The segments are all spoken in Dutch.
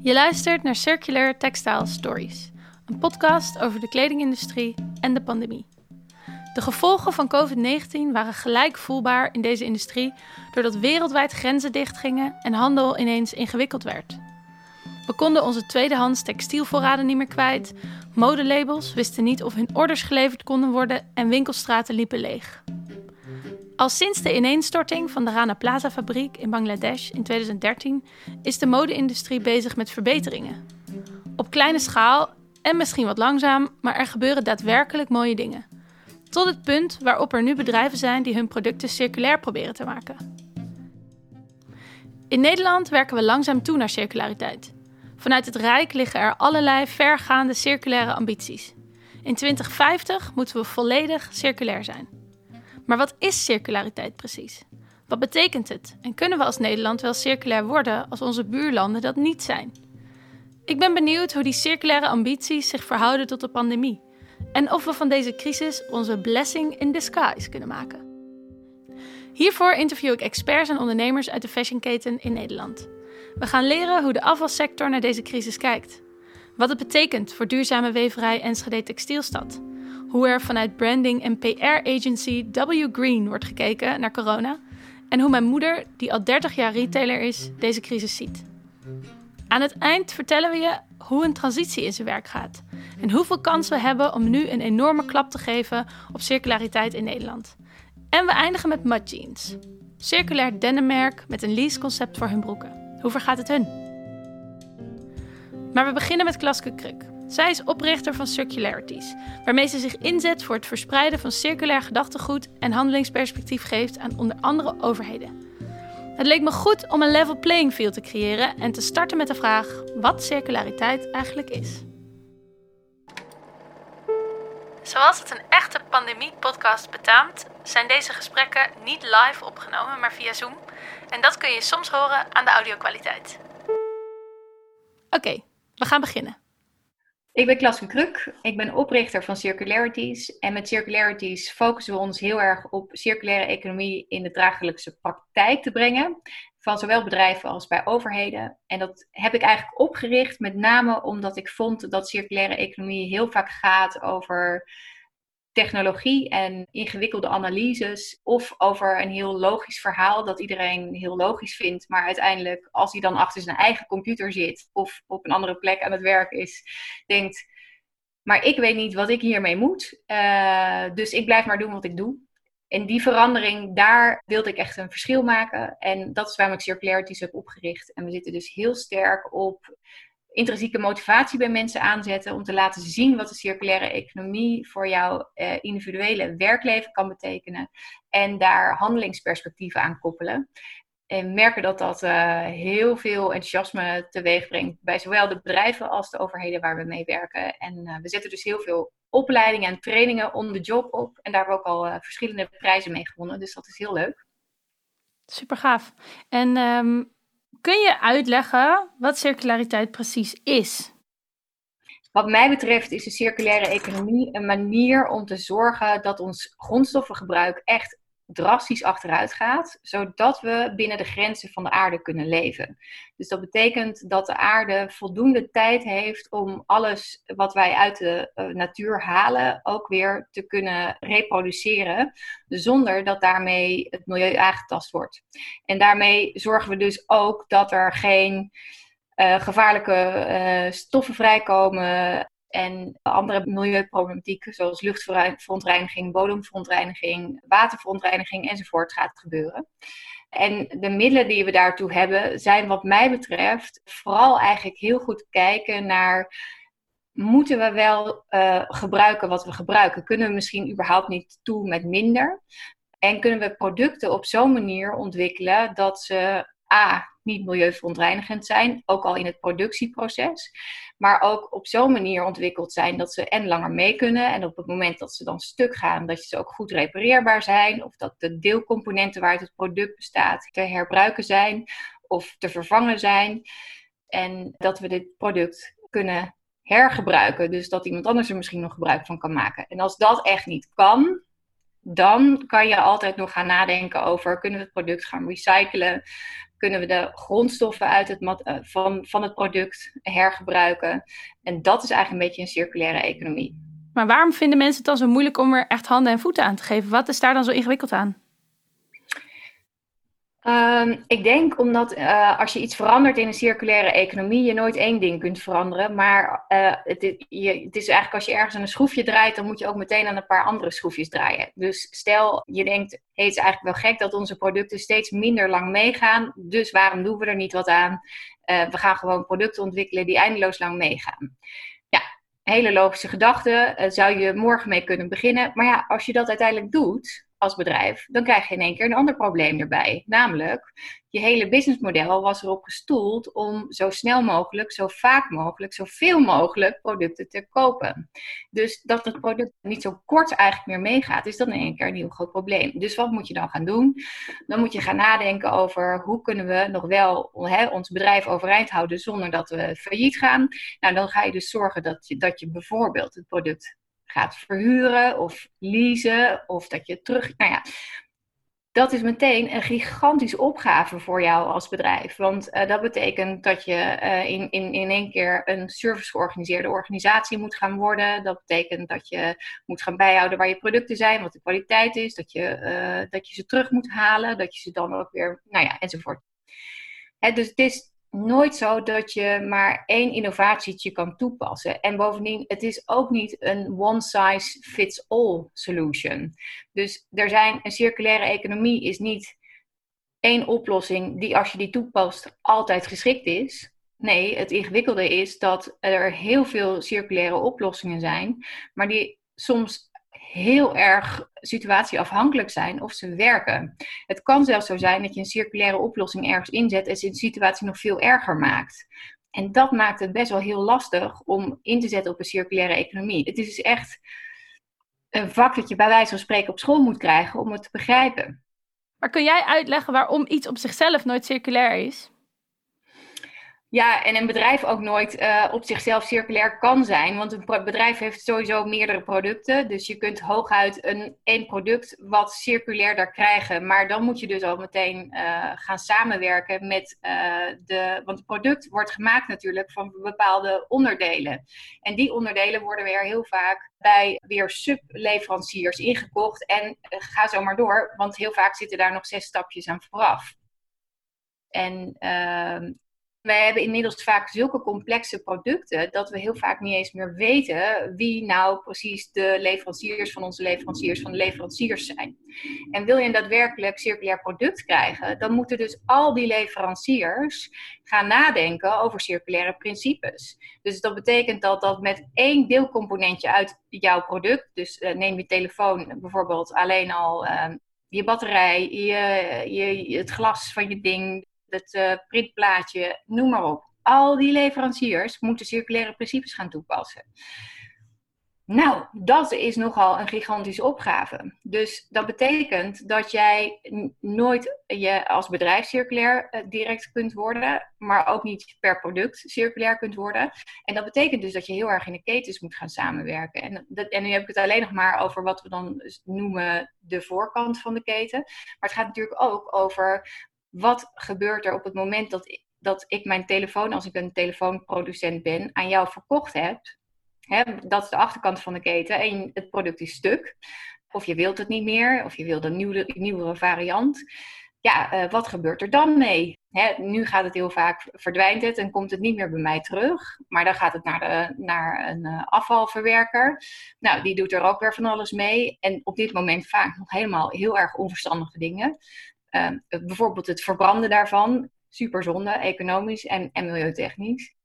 Je luistert naar Circular Textile Stories, een podcast over de kledingindustrie en de pandemie. De gevolgen van COVID-19 waren gelijk voelbaar in deze industrie doordat wereldwijd grenzen dichtgingen en handel ineens ingewikkeld werd. We konden onze tweedehands textielvoorraden niet meer kwijt, modelabels wisten niet of hun orders geleverd konden worden en winkelstraten liepen leeg. Al sinds de ineenstorting van de Rana Plaza fabriek in Bangladesh in 2013 is de mode-industrie bezig met verbeteringen. Op kleine schaal en misschien wat langzaam, maar er gebeuren daadwerkelijk mooie dingen. Tot het punt waarop er nu bedrijven zijn die hun producten circulair proberen te maken. In Nederland werken we langzaam toe naar circulariteit. Vanuit het Rijk liggen er allerlei vergaande circulaire ambities. In 2050 moeten we volledig circulair zijn. Maar wat is circulariteit precies? Wat betekent het? En kunnen we als Nederland wel circulair worden als onze buurlanden dat niet zijn? Ik ben benieuwd hoe die circulaire ambities zich verhouden tot de pandemie. En of we van deze crisis onze blessing in disguise kunnen maken. Hiervoor interview ik experts en ondernemers uit de fashionketen in Nederland. We gaan leren hoe de afvalsector naar deze crisis kijkt. Wat het betekent voor duurzame weverij Enschede Textielstad hoe er vanuit branding en PR-agency W Green wordt gekeken naar corona en hoe mijn moeder, die al 30 jaar retailer is, deze crisis ziet. Aan het eind vertellen we je hoe een transitie in zijn werk gaat en hoeveel kans we hebben om nu een enorme klap te geven op circulariteit in Nederland. En we eindigen met Mud Jeans, circulair dennenmerk met een leaseconcept voor hun broeken. Hoe vergaat het hun? Maar we beginnen met Klaske Kruk. Zij is oprichter van Circularities, waarmee ze zich inzet voor het verspreiden van circulair gedachtegoed en handelingsperspectief geeft aan onder andere overheden. Het leek me goed om een level playing field te creëren en te starten met de vraag wat circulariteit eigenlijk is. Zoals het een echte pandemie-podcast betaamt, zijn deze gesprekken niet live opgenomen, maar via Zoom. En dat kun je soms horen aan de audiokwaliteit. Oké, we gaan beginnen. Ik ben Klaske Kruk. Ik ben oprichter van Circularities. En met Circularities focussen we ons heel erg op circulaire economie in de dagelijkse praktijk te brengen. Van zowel bedrijven als bij overheden. En dat heb ik eigenlijk opgericht met name omdat ik vond dat circulaire economie heel vaak gaat over technologie en ingewikkelde analyses. Of over een heel logisch verhaal dat iedereen heel logisch vindt. Maar uiteindelijk, als hij dan achter zijn eigen computer zit of op een andere plek aan het werk is, denkt. Maar ik weet niet wat ik hiermee moet. Uh, dus ik blijf maar doen wat ik doe. En die verandering, daar wilde ik echt een verschil maken. En dat is waarom ik Circularities heb opgericht. En we zitten dus heel sterk op intrinsieke motivatie bij mensen aanzetten om te laten zien wat de circulaire economie voor jouw eh, individuele werkleven kan betekenen en daar handelingsperspectieven aan koppelen. En merken dat dat uh, heel veel enthousiasme teweeg brengt bij zowel de bedrijven als de overheden waar we mee werken. En uh, we zetten dus heel veel opleidingen en trainingen on the job op. En daar hebben we ook al verschillende prijzen mee gewonnen. Dus dat is heel leuk. Super gaaf. En um, Kun je uitleggen wat circulariteit precies is? Wat mij betreft is de circulaire economie een manier om te zorgen dat ons grondstoffengebruik echt drastisch achteruit gaat, zodat we binnen de grenzen van de aarde kunnen leven. Dus dat betekent dat de aarde voldoende tijd heeft om alles wat wij uit de uh, natuur halen ook weer te kunnen reproduceren, zonder dat daarmee het milieu aangetast wordt. En daarmee zorgen we dus ook dat er geen uh, gevaarlijke uh, stoffen vrijkomen en andere milieuproblematiek, zoals luchtverontreiniging, bodemverontreiniging, waterverontreiniging enzovoort, gaat gebeuren. En de middelen die we daartoe hebben, zijn wat mij betreft vooral eigenlijk heel goed kijken naar. Moeten we wel uh, gebruiken wat we gebruiken? Kunnen we misschien überhaupt niet toe met minder? En kunnen we producten op zo'n manier ontwikkelen dat ze A, niet milieuverontreinigend zijn, ook al in het productieproces. Maar ook op zo'n manier ontwikkeld zijn dat ze en langer mee kunnen. En op het moment dat ze dan stuk gaan, dat ze ook goed repareerbaar zijn. Of dat de deelcomponenten waaruit het product bestaat te herbruiken zijn of te vervangen zijn. En dat we dit product kunnen hergebruiken. Dus dat iemand anders er misschien nog gebruik van kan maken. En als dat echt niet kan, dan kan je altijd nog gaan nadenken over kunnen we het product gaan recyclen kunnen we de grondstoffen uit het, uh, van, van het product hergebruiken. En dat is eigenlijk een beetje een circulaire economie. Maar waarom vinden mensen het dan zo moeilijk om er echt handen en voeten aan te geven? Wat is daar dan zo ingewikkeld aan? Um, ik denk omdat uh, als je iets verandert in een circulaire economie, je nooit één ding kunt veranderen. Maar uh, het, je, het, is eigenlijk als je ergens een schroefje draait, dan moet je ook meteen aan een paar andere schroefjes draaien. Dus stel je denkt, hey, het is eigenlijk wel gek dat onze producten steeds minder lang meegaan. Dus waarom doen we er niet wat aan? Uh, we gaan gewoon producten ontwikkelen die eindeloos lang meegaan. Ja, hele logische gedachte. zou je morgen mee kunnen beginnen. Maar ja, als je dat uiteindelijk doet, als bedrijf, dan krijg je in één keer een ander probleem erbij. Namelijk, je hele businessmodel was erop gestoeld om zo snel mogelijk, zo vaak mogelijk, zoveel mogelijk producten te kopen. Dus dat het product niet zo kort eigenlijk meer meegaat, is dan in één keer een heel groot probleem. Dus wat moet je dan gaan doen? Dan moet je gaan nadenken over hoe kunnen we nog wel hè, ons bedrijf overeind houden zonder dat we failliet gaan. Nou, dan ga je dus zorgen dat je, dat je bijvoorbeeld het product gaat verhuren of leasen of dat je terug. Nou ja, dat is meteen een gigantische opgave voor jou als bedrijf. Want uh, dat betekent dat je uh, in, in, in één keer een service georganiseerde organisatie moet gaan worden. Dat betekent dat je moet gaan bijhouden waar je producten zijn, wat de kwaliteit is, dat je, uh, dat je ze terug moet halen, dat je ze dan ook weer, nou ja, enzovoort. Hè, dus het is nooit zo dat je maar één innovatietje kan toepassen. En bovendien, het is ook niet een one-size-fits-all solution. Dus er zijn, een circulaire economie is niet één oplossing die als je die toepast altijd geschikt is. Nee, het ingewikkelde is dat er heel veel circulaire oplossingen zijn, maar die soms heel erg situatieafhankelijk zijn of ze werken. Het kan zelfs zo zijn dat je een circulaire oplossing ergens inzet en de situatie nog veel erger maakt. En dat maakt het best wel heel lastig om in te zetten op een circulaire economie. Het is dus echt een vak dat je bij wijze van spreken op school moet krijgen om het te begrijpen. Maar kun jij uitleggen waarom iets op zichzelf nooit circulair is? Ja, en een bedrijf ook nooit uh, op zichzelf circulair kan zijn. Want een bedrijf heeft sowieso meerdere producten. Dus je kunt hooguit een één product wat circulairder krijgen. Maar dan moet je dus al meteen uh, gaan samenwerken met uh, de. Want het product wordt gemaakt natuurlijk van bepaalde onderdelen. En die onderdelen worden weer heel vaak bij weer subleveranciers ingekocht. En ga zo maar door, want heel vaak zitten daar nog zes stapjes aan vooraf. En uh, wij hebben inmiddels vaak zulke complexe producten dat we heel vaak niet eens meer weten wie nou precies de leveranciers van onze leveranciers van de leveranciers zijn. En wil je een daadwerkelijk circulair product krijgen, dan moeten dus al die leveranciers gaan nadenken over circulaire principes. Dus dat betekent dat dat met één deelcomponentje uit jouw product, dus uh, neem je telefoon bijvoorbeeld alleen al. Uh, je batterij, je, je, het glas van je ding, het uh, printplaatje, noem maar op. Al die leveranciers moeten circulaire principes gaan toepassen. Nou, dat is nogal een gigantische opgave. Dus dat betekent dat jij nooit je als bedrijf circulair uh, direct kunt worden, maar ook niet per product circulair kunt worden. En dat betekent dus dat je heel erg in de ketens moet gaan samenwerken. En, dat, en nu heb ik het alleen nog maar over wat we dan noemen de voorkant van de keten. Maar het gaat natuurlijk ook over wat gebeurt er op het moment dat dat ik mijn telefoon, als ik een telefoonproducent ben, aan jou verkocht heb? Dat is de achterkant van de keten en het product is stuk. Of je wilt het niet meer, of je wilt een nieuwe, nieuwere variant. Ja, uh, wat gebeurt er dan mee? Nu gaat het heel vaak, verdwijnt het en komt het niet meer bij mij terug. Maar dan gaat het naar, de, naar een uh, afvalverwerker. Nou, die doet er ook weer van alles mee. En op dit moment vaak nog helemaal heel erg onverstandige dingen. Uh, bijvoorbeeld het verbranden daarvan, super zonde, economisch en, en milieutechnisch.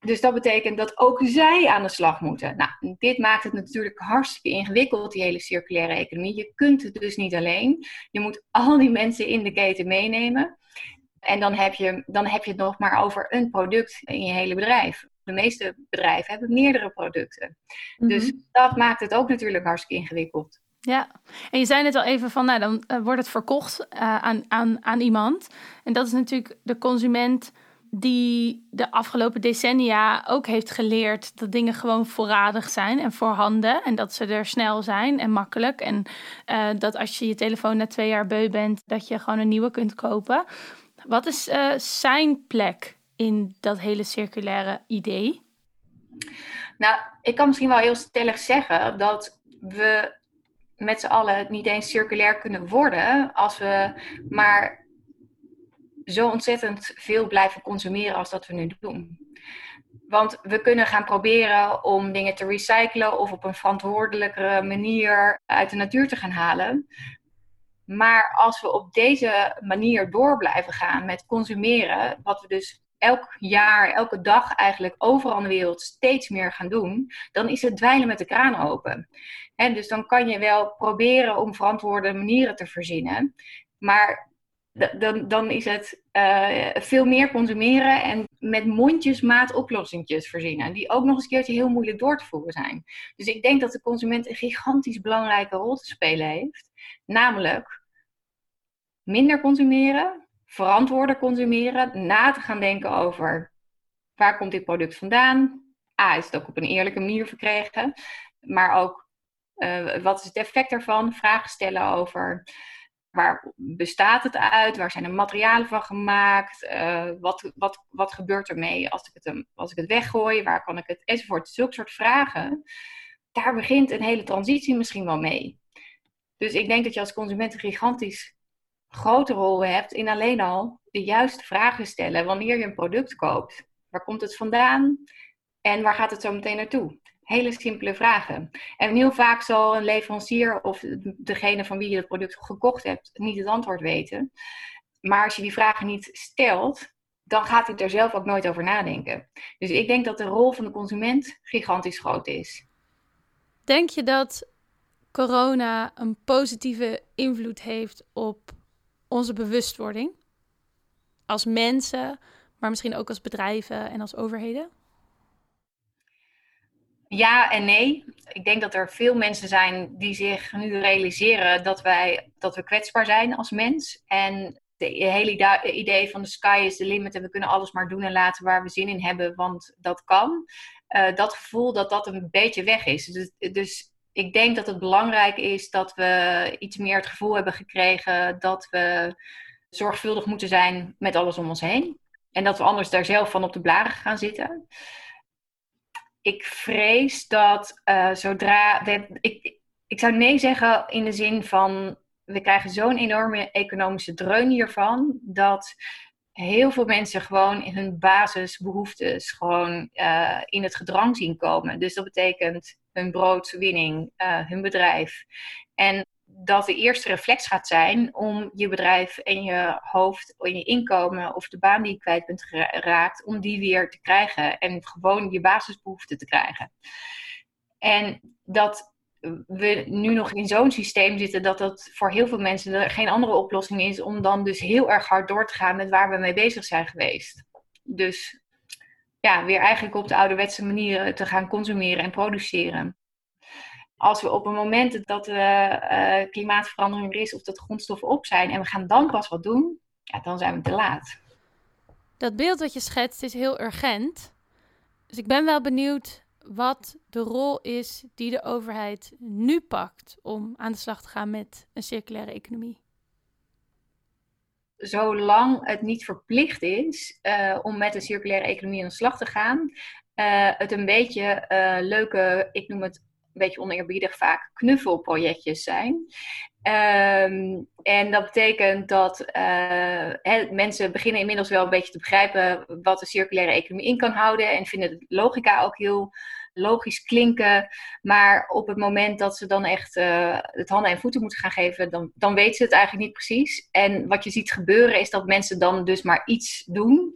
Dus dat betekent dat ook zij aan de slag moeten. Nou, dit maakt het natuurlijk hartstikke ingewikkeld, die hele circulaire economie. Je kunt het dus niet alleen. Je moet al die mensen in de keten meenemen. En dan heb je, dan heb je het nog maar over een product in je hele bedrijf. De meeste bedrijven hebben meerdere producten. Dus mhm. dat maakt het ook natuurlijk hartstikke ingewikkeld. Ja, en je zei net al even van, nou dan uh, wordt het verkocht uh, aan, aan, aan iemand. En dat is natuurlijk de consument die de afgelopen decennia ook heeft geleerd dat dingen gewoon voorradig zijn en voorhanden. En dat ze er snel zijn en makkelijk. En uh, dat als je je telefoon na twee jaar beu bent, dat je gewoon een nieuwe kunt kopen. Wat is zijn plek in dat hele circulaire idee? Nou, ik kan misschien wel heel stellig zeggen dat we met z'n allen niet eens circulair kunnen worden als we maar zo ontzettend veel blijven consumeren als dat we nu doen. Want we kunnen gaan proberen om dingen te recyclen of op een verantwoordelijkere manier uit de natuur te gaan halen. Maar als we op deze manier door blijven gaan met consumeren, wat we dus elk jaar, elke dag eigenlijk overal in de wereld steeds meer gaan doen, dan is het dweilen met de kraan open. En dus dan kan je wel proberen om verantwoorde manieren te verzinnen. Maar dan, dan is het uh, veel meer consumeren en met mondjesmaat oplossingjes verzinnen. Die ook nog eens een keertje heel moeilijk door te voeren zijn. Dus ik denk dat de consument een gigantisch belangrijke rol te spelen heeft. Namelijk minder consumeren, verantwoorder consumeren, na te gaan denken over waar komt dit product vandaan? A, is het ook op een eerlijke manier verkregen? Maar ook uh, wat is het effect ervan? Vragen stellen over waar bestaat het uit? Waar zijn de materialen van gemaakt? Uh, wat, wat, wat gebeurt ermee als ik, het, als ik het weggooi? Waar kan ik het? Enzovoort. Zulke soort vragen. Daar begint een hele transitie misschien wel mee. Dus ik denk dat je als consument een gigantisch grote rol hebt in alleen al de juiste vragen stellen wanneer je een product koopt. Waar komt het vandaan? En waar gaat het zo meteen naartoe? Hele simpele vragen. En heel vaak zal een leverancier of degene van wie je het product gekocht hebt niet het antwoord weten. Maar als je die vragen niet stelt, dan gaat hij er zelf ook nooit over nadenken. Dus ik denk dat de rol van de consument gigantisch groot is. Denk je dat corona een positieve invloed heeft op onze bewustwording? Als mensen, maar misschien ook als bedrijven en als overheden? Ja en nee. Ik denk dat er veel mensen zijn die zich nu realiseren dat, wij, dat we kwetsbaar zijn als mens. En de hele idee van de sky is the limit en we kunnen alles maar doen en laten waar we zin in hebben, want dat kan. Uh, dat gevoel dat dat een beetje weg is. Dus, dus ik denk dat het belangrijk is dat we iets meer het gevoel hebben gekregen dat we zorgvuldig moeten zijn met alles om ons heen. En dat we anders daar zelf van op de blaren gaan zitten ik vrees dat uh, zodra. We, ik, ik zou nee zeggen in de zin van. We krijgen zo'n enorme economische dreun hiervan. Dat heel veel mensen gewoon hun basisbehoeftes gewoon uh, in het gedrang zien komen. Dus dat betekent hun broodwinning, uh, hun bedrijf. En dat de eerste reflex gaat zijn om je bedrijf en je hoofd en je inkomen of de baan die je kwijt bent geraakt, om die weer te krijgen en gewoon je basisbehoeften te krijgen. En dat we nu nog in zo'n systeem zitten dat dat voor heel veel mensen geen andere oplossing is om dan dus heel erg hard door te gaan met waar we mee bezig zijn geweest. Dus ja, weer eigenlijk op de ouderwetse manier te gaan consumeren en produceren als we op een moment dat uh, klimaatverandering er is of dat grondstoffen op zijn en we gaan dan pas wat doen, ja, dan zijn we te laat. Dat beeld dat je schetst is heel urgent. Dus ik ben wel benieuwd wat de rol is die de overheid nu pakt om aan de slag te gaan met een circulaire economie. Zolang het niet verplicht is uh, om met een circulaire economie aan de slag te gaan, uh, het een beetje leuke, ik noem het een beetje oneerbiedig vaak knuffelprojectjes zijn. Um, en dat betekent dat uh, mensen beginnen inmiddels wel een beetje te begrijpen wat de circulaire economie in kan houden en vinden de logica ook heel logisch klinken. Maar op het moment dat ze dan echt uh, het handen en voeten moeten gaan geven, dan, dan weten ze het eigenlijk niet precies. En wat je ziet gebeuren is dat mensen dan dus maar iets doen.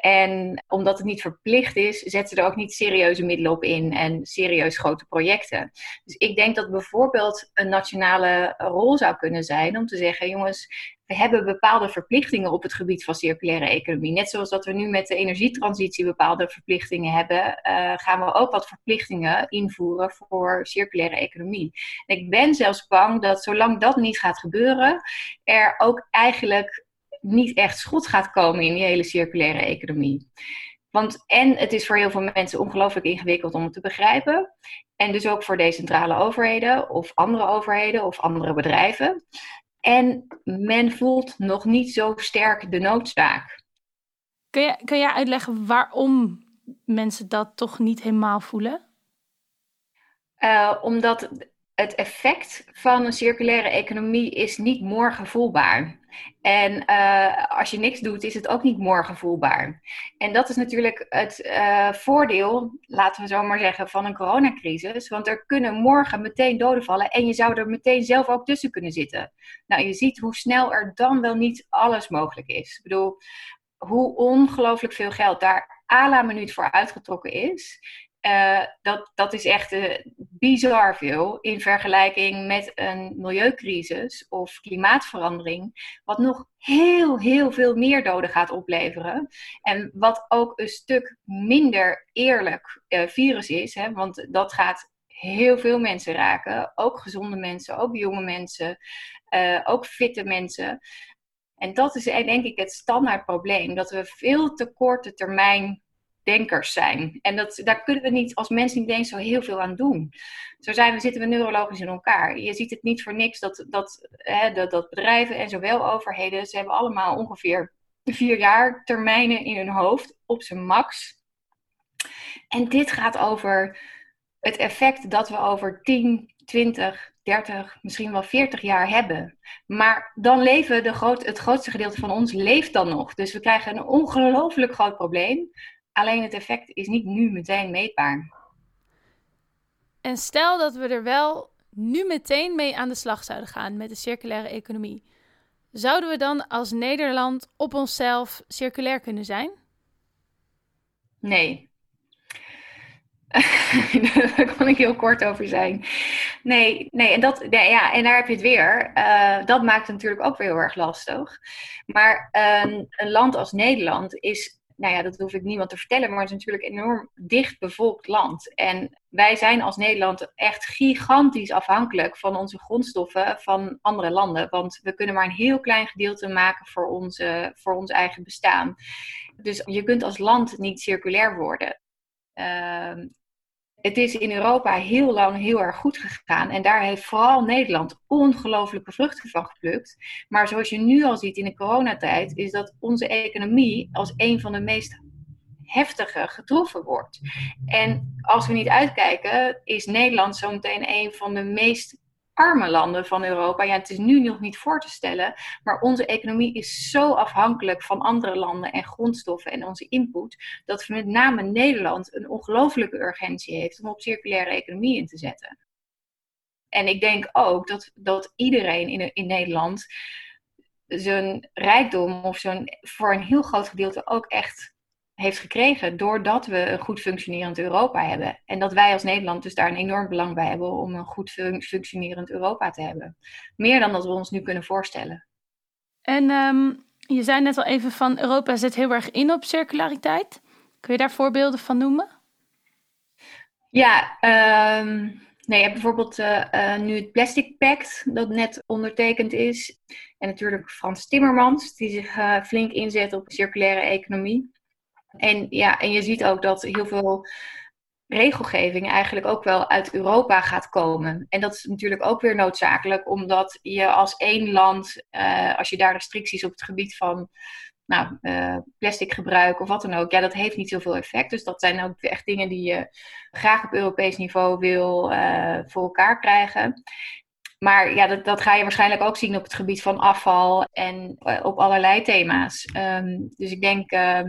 En omdat het niet verplicht is, zetten ze er ook niet serieuze middelen op in en serieus grote projecten. Dus ik denk dat bijvoorbeeld een nationale rol zou kunnen zijn om te zeggen: jongens, we hebben bepaalde verplichtingen op het gebied van circulaire economie. Net zoals dat we nu met de energietransitie bepaalde verplichtingen hebben, uh, gaan we ook wat verplichtingen invoeren voor circulaire economie. En ik ben zelfs bang dat zolang dat niet gaat gebeuren, er ook eigenlijk niet echt schot gaat komen in die hele circulaire economie. Want en het is voor heel veel mensen ongelooflijk ingewikkeld om het te begrijpen. En dus ook voor decentrale overheden of andere overheden of andere bedrijven. En men voelt nog niet zo sterk de noodzaak. Kun, je, kun jij uitleggen waarom mensen dat toch niet helemaal voelen? Uh, omdat het effect van een circulaire economie is niet morgen voelbaar. En uh, als je niks doet, is het ook niet morgen voelbaar. En dat is natuurlijk het uh, voordeel, laten we zo maar zeggen, van een coronacrisis. Want er kunnen morgen meteen doden vallen en je zou er meteen zelf ook tussen kunnen zitten. Nou, je ziet hoe snel er dan wel niet alles mogelijk is. Ik bedoel, hoe ongelooflijk veel geld daar à la minuut voor uitgetrokken is. Uh, dat, dat is echt uh, bizar veel in vergelijking met een milieucrisis of klimaatverandering, wat nog heel, heel veel meer doden gaat opleveren. En wat ook een stuk minder eerlijk uh, virus is, hè, want dat gaat heel veel mensen raken, ook gezonde mensen, ook jonge mensen, ook fitte mensen. En dat is denk ik het standaard probleem, dat we veel te korte termijn denkers zijn. En dat, daar kunnen we niet als mensen niet eens zo heel veel aan doen. Zo zijn we, zitten we neurologisch in elkaar. Je ziet het niet voor niks dat, dat, hè, dat, dat bedrijven en zowel overheden, ze hebben allemaal ongeveer vier jaar termijnen in hun hoofd op zijn max. En dit gaat over het effect dat we over 10, 20, 30, misschien wel 40 jaar hebben. Maar dan leven de groot, het grootste gedeelte van ons leeft dan nog. Dus we krijgen een ongelooflijk groot probleem. Alleen het effect is niet nu meteen meetbaar. En stel dat we er wel nu meteen mee aan de slag zouden gaan met de circulaire economie. Zouden we dan als Nederland op onszelf circulair kunnen zijn? Nee. Daar kan ik heel kort over zijn. Nee, nee en, dat, ja, en daar heb je het weer. Uh, dat maakt het natuurlijk ook weer heel erg lastig. Maar uh, een land als Nederland is nou ja, dat hoef ik niemand te vertellen, maar het is natuurlijk een enorm dicht bevolkt land. En wij zijn als Nederland echt gigantisch afhankelijk van onze grondstoffen van andere landen. Want we kunnen maar een heel klein gedeelte maken voor, onze, voor ons eigen bestaan. Dus je kunt als land niet circulair worden. Uh, het is in Europa heel lang heel erg goed gegaan. En daar heeft vooral Nederland ongelooflijke vruchten van geplukt. Maar zoals je nu al ziet in de coronatijd, is dat onze economie als een van de meest heftige getroffen wordt. En als we niet uitkijken, is Nederland zometeen een van de meest arme landen van Europa. Ja, het is nu nog niet voor te stellen, maar onze economie is zo afhankelijk van andere landen en grondstoffen en onze input, dat met name Nederland een ongelofelijke urgentie heeft om op circulaire economie in te zetten. En ik denk ook dat, dat iedereen in, in Nederland zijn rijkdom of zo'n voor een heel groot gedeelte ook echt heeft gekregen doordat we een goed functionerend Europa hebben. En dat wij als Nederland dus daar een enorm belang bij hebben om een goed functionerend Europa te hebben. Meer dan dat we ons nu kunnen voorstellen. En um, je zei net al even van Europa zet heel erg in op circulariteit. Kun je daar voorbeelden van noemen? Ja, um, nee, je hebt bijvoorbeeld uh, uh, nu het Plastic Pact dat net ondertekend is. En natuurlijk Frans Timmermans, die zich uh, flink inzet op circulaire economie. En, ja, en je ziet ook dat heel veel regelgeving eigenlijk ook wel uit Europa gaat komen. En dat is natuurlijk ook weer noodzakelijk, omdat je als één land, uh, als je daar restricties op het gebied van nou, uh, plastic gebruik of wat dan ook, ja, dat heeft niet zoveel effect. Dus dat zijn ook echt dingen die je graag op Europees niveau wil uh, voor elkaar krijgen. Maar ja, dat, dat ga je waarschijnlijk ook zien op het gebied van afval en op allerlei thema's. Um, dus ik denk. Uh,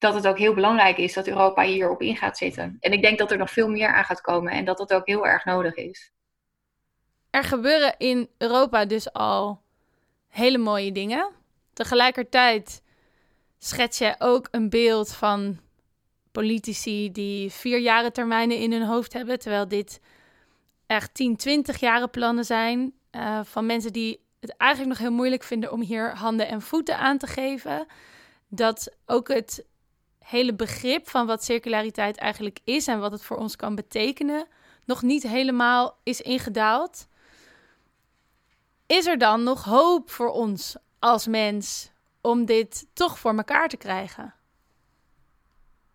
dat het ook heel belangrijk is dat Europa hierop in gaat zitten. En ik denk dat er nog veel meer aan gaat komen en dat dat ook heel erg nodig is. Er gebeuren in Europa dus al hele mooie dingen. Tegelijkertijd schets je ook een beeld van politici die vier jaren termijnen in hun hoofd hebben, terwijl dit echt 10, 20 jaren plannen zijn. Uh, van mensen die het eigenlijk nog heel moeilijk vinden om hier handen en voeten aan te geven. Dat ook het hele begrip van wat circulariteit eigenlijk is en wat het voor ons kan betekenen, nog niet helemaal is ingedaald. Is er dan nog hoop voor ons als mens om dit toch voor elkaar te krijgen?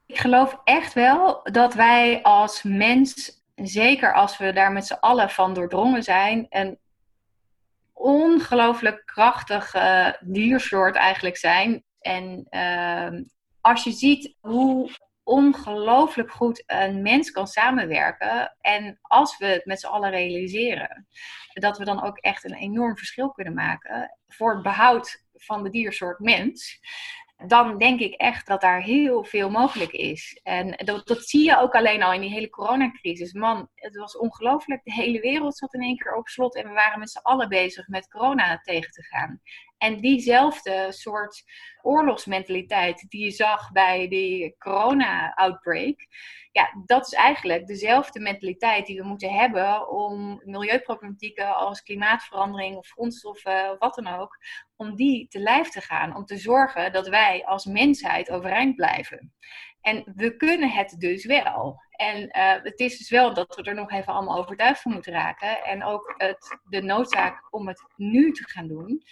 Ik geloof echt wel dat wij als mens, zeker als we daar met z'n allen van doordrongen zijn, een ongelooflijk krachtige diersoort eigenlijk zijn. En ehm, als je ziet hoe ongelooflijk goed een mens kan samenwerken. En als we het met z'n allen realiseren, dat we dan ook echt een enorm verschil kunnen maken voor het behoud van de diersoort mens dan denk ik echt dat daar heel veel mogelijk is. En dat, dat zie je ook alleen al in die hele coronacrisis. Man, het was ongelooflijk. De hele wereld zat in één keer op slot en we waren met z'n allen bezig met corona tegen te gaan. En diezelfde soort oorlogsmentaliteit die je zag bij die corona-outbreak, ja, dat is eigenlijk dezelfde mentaliteit die we moeten hebben om milieuproblematieken als klimaatverandering of grondstoffen of wat dan ook, om die te lijf te gaan. Om te zorgen dat wij als mensheid overeind blijven. En we kunnen het dus wel. En uh, het is dus wel dat we er nog even allemaal overtuigd van moeten raken. En ook het, de noodzaak om het nu te gaan doen.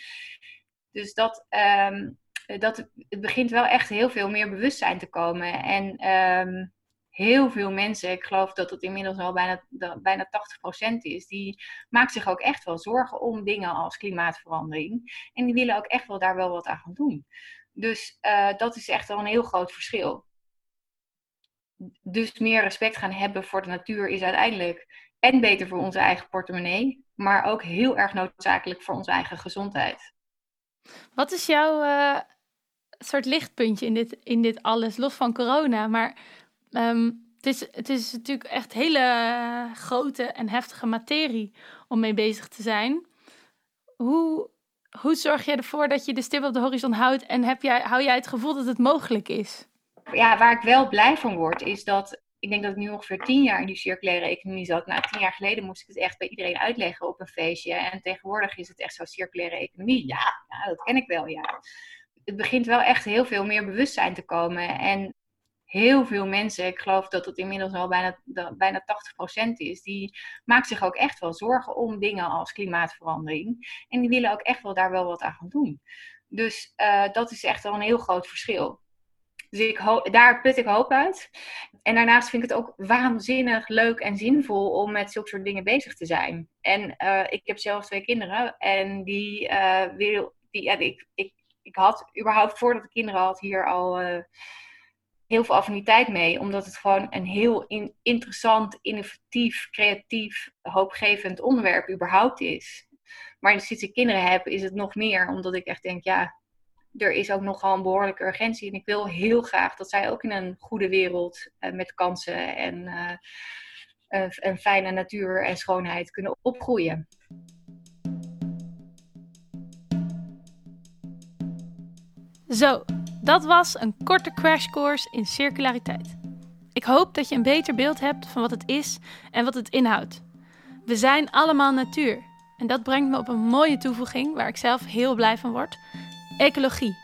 Dus dat, um, dat het begint wel echt heel veel meer bewustzijn te komen. En um, heel veel mensen, ik geloof dat het inmiddels al bijna, bijna 80% is, die maakt zich ook echt wel zorgen om dingen als klimaatverandering. En die willen ook echt wel daar wel wat aan gaan doen. Dus uh, dat is echt wel een heel groot verschil. Dus meer respect gaan hebben voor de natuur is uiteindelijk en beter voor onze eigen portemonnee, maar ook heel erg noodzakelijk voor onze eigen gezondheid. Wat is jouw uh, soort lichtpuntje in dit, in dit alles, los van corona? Maar Um, het, is, het is natuurlijk echt hele grote en heftige materie om mee bezig te zijn. Hoe, hoe zorg je ervoor dat je de stip op de horizon houdt en heb jij, hou jij het gevoel dat het mogelijk is? Ja, waar ik wel blij van word, is dat ik denk dat ik nu ongeveer tien jaar in die circulaire economie zat. Nou, tien jaar geleden moest ik het echt bij iedereen uitleggen op een feestje. En tegenwoordig is het echt zo circulaire economie. Ja, ja dat ken ik wel, ja. Het begint wel echt heel veel meer bewustzijn te komen. En heel veel mensen, ik geloof dat het inmiddels al bijna, bijna 80% is, die maakt zich ook echt wel zorgen om dingen als klimaatverandering. En die willen ook echt wel daar wel wat aan gaan doen. Dus uh, dat is echt wel een heel groot verschil. Dus ik daar put ik hoop uit. En daarnaast vind ik het ook waanzinnig leuk en zinvol om met zulke soort dingen bezig te zijn. En uh, ik heb zelf twee kinderen en die uh, wil, die, ja, ik, ik, ik had überhaupt voordat ik kinderen had hier al heel veel affiniteit mee, omdat het gewoon een heel interessant, innovatief, creatief, hoopgevend onderwerp überhaupt is. Maar sinds ik kinderen heb, is het nog meer, omdat ik echt denk, ja, er is ook nogal een behoorlijke urgentie. En ik wil heel graag dat zij ook in een goede wereld uh, met kansen en een fijne natuur en schoonheid kunnen opgroeien. Zo, dat was een korte crashcourse in circulariteit. Ik hoop dat je een beter beeld hebt van wat het is en wat het inhoudt. We zijn allemaal natuur. En dat brengt me op een mooie toevoeging waar ik zelf heel blij van word: ecologie.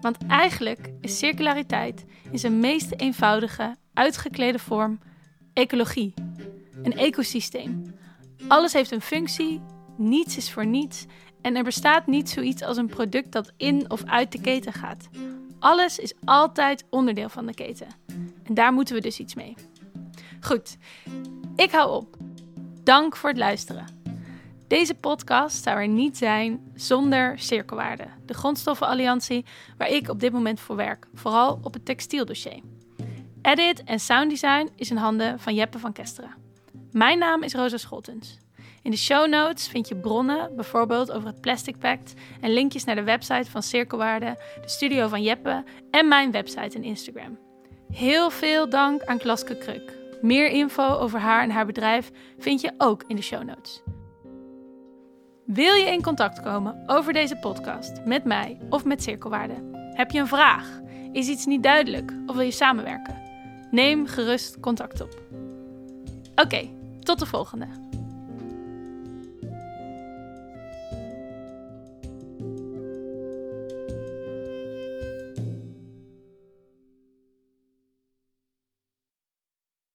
Want eigenlijk is circulariteit in zijn meest eenvoudige, uitgeklede vorm ecologie. Een ecosysteem. Alles heeft een functie, niets is voor niets en er bestaat niet zoiets als een product dat in of uit de keten gaat. Alles is altijd onderdeel van de keten. En daar moeten we dus iets mee. Goed, ik hou op. Dank voor het luisteren. Deze podcast zou er niet zijn zonder Cirkelwaarde, de grondstoffenalliantie waar ik op dit moment voor werk, vooral op het textieldossier. Edit en sounddesign is in handen van Jeppe van Kesteren. Mijn naam is Rosa Scholtens. In de show notes vind je bronnen, bijvoorbeeld over het Plastic Pact, en linkjes naar de website van Cirkelwaarde, de studio van Jeppe en mijn website en Instagram. Heel veel dank aan Klaske Kruk. Meer info over haar en haar bedrijf vind je ook in de show notes. Wil je in contact komen over deze podcast met mij of met Cirkelwaarde? Heb je een vraag? Is iets niet duidelijk of wil je samenwerken? Neem gerust contact op. Oké, tot de volgende.